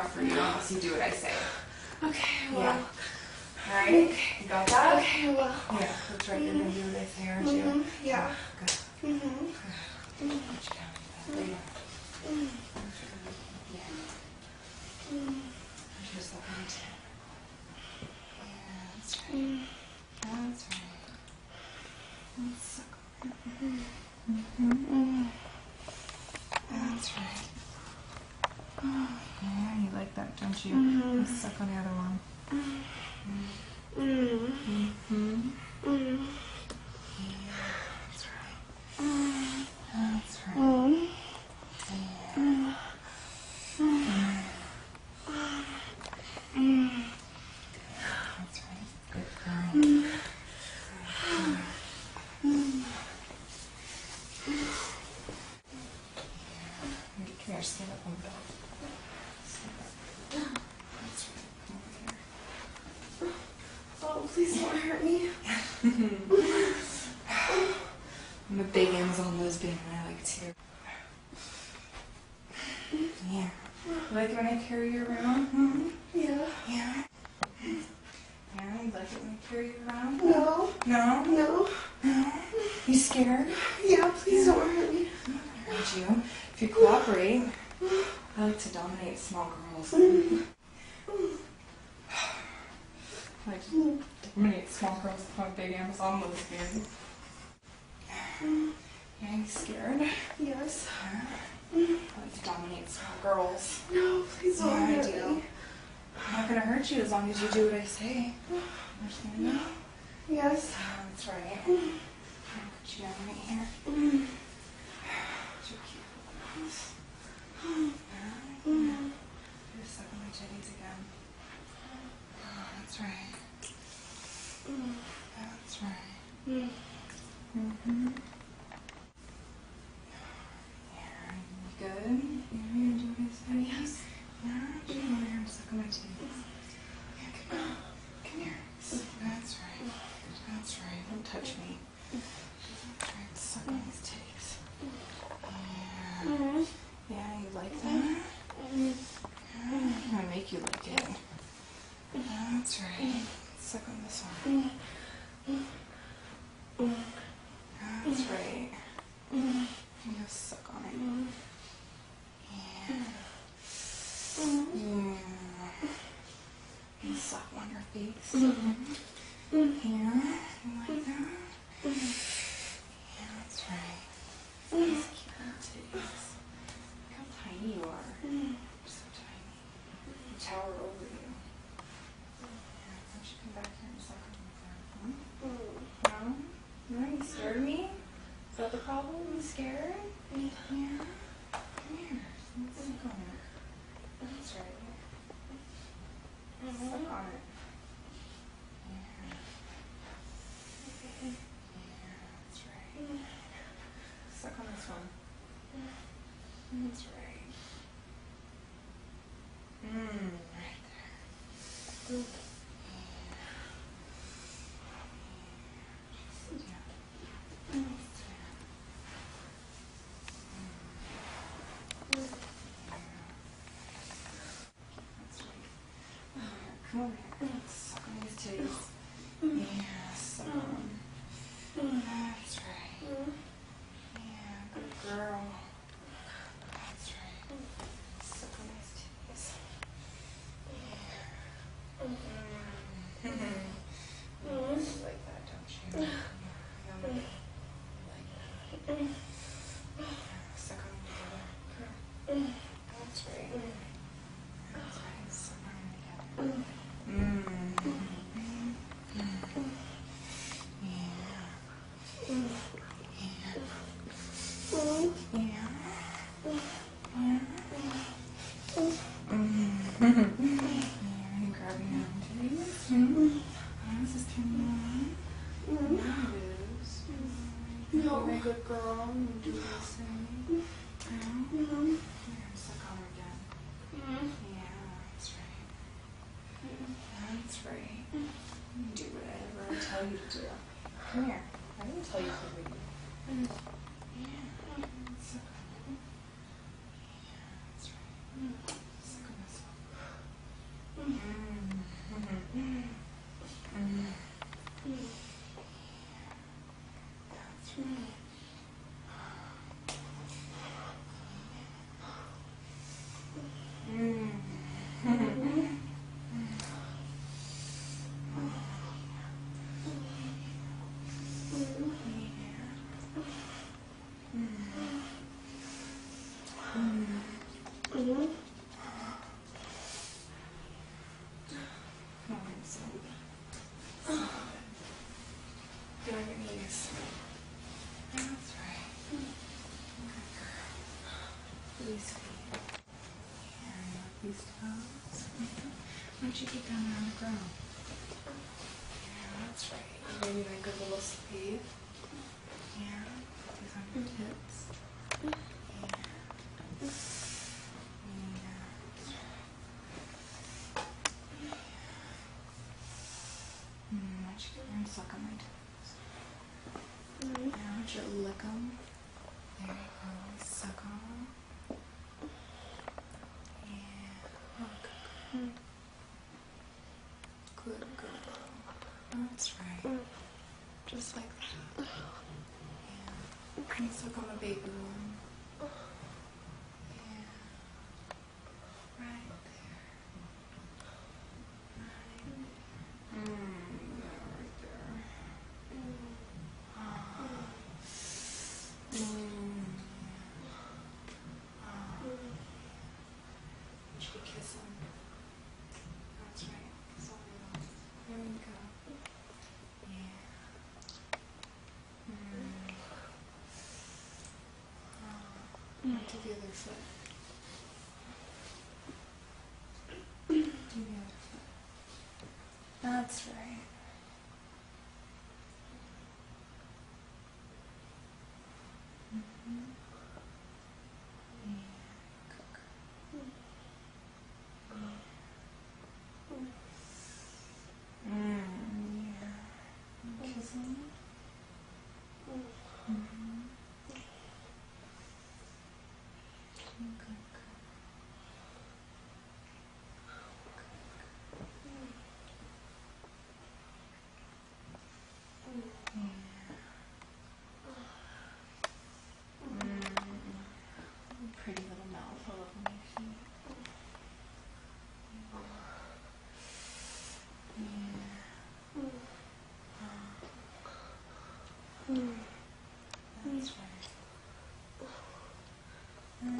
rough for you unless you do what I say. you. Mm -hmm. let on the other one. Yeah. Like when I carry you around? Mm -hmm. Yeah. Yeah. Yeah, you like it when I carry you around? No. No? No. No. You scared? Yeah, please yeah. don't hurt me. I'm you. If you cooperate, I like to dominate small girls. I like to dominate small girls with my big Amazon lesbian. Yeah, you scared? Yes. Yeah. Like dominate small girls. No, please don't yeah, I do. I'm not gonna hurt you as long as you do what I say. Understand? No. Yes. Oh, that's right. i am mm. gonna put you down right here. Mm. Too cute. Alright. Mm. Just mm. suck my titties again. Oh, that's right. Mm. That's right. Mm. Suck on your face. Here, mm-hmm. mm-hmm. like mm-hmm. that. Yeah, that's right. That's cute. Look how tiny you are. You're so tiny. You tower over you. Yeah, why don't you come back here and suck on me there? Huh? No? No? You scared of me? Is that the problem? you scared? Yeah. Oh, Yes. Mm. that's right. Mm. Yeah, good girl. Bye. these toes. Why don't you get down there on the ground? Yeah, that's right. Maybe like a little sleeve. Yeah, these on your hips. Yeah. I mm, suck on my toes. Mm -hmm. Yeah, I want you to lick them. There you go. Suck on them. Penso come baby to the other foot. That's right. Mm -hmm. yeah, Yeah. Mm, Kissing That's right. That's right.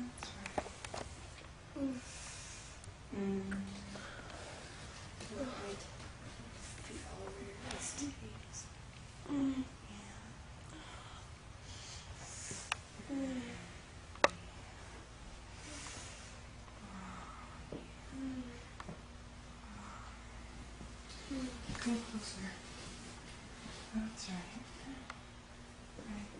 Yeah. Come closer. That's right. Okay.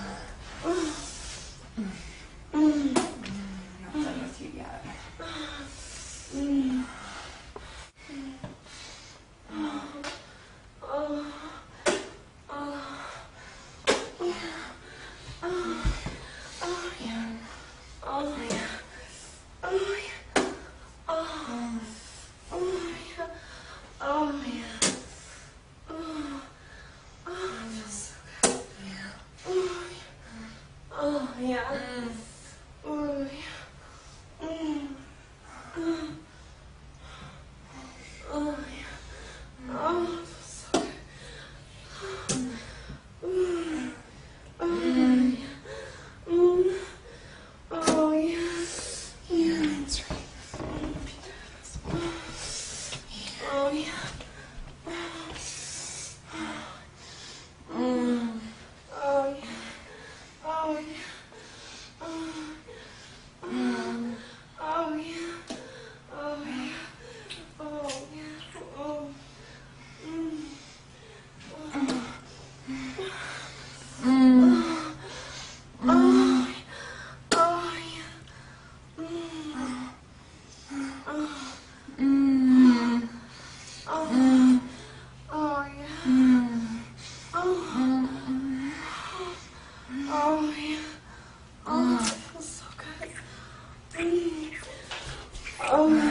Oh.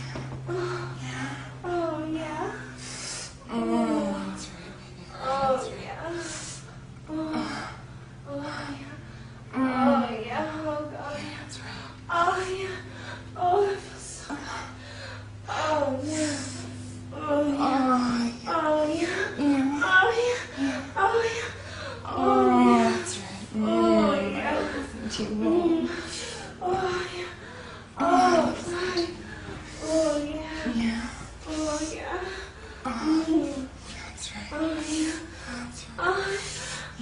Oh,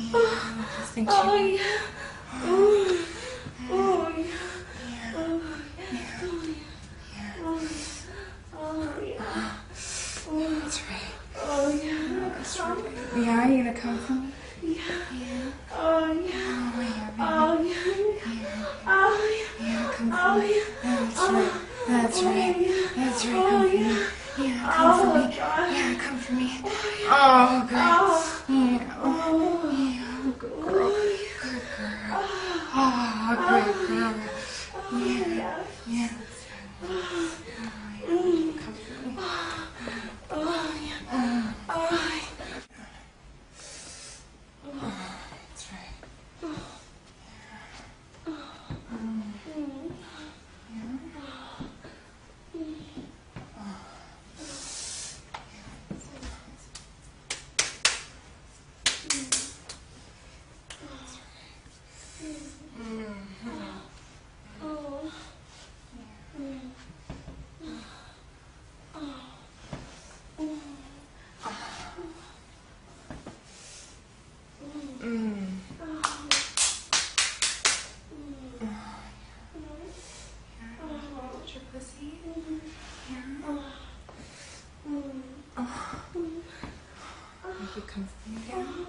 yeah. Oh yeah. Oh yeah. That's right. Oh, yeah. Where are you going to come home? Hier kannst du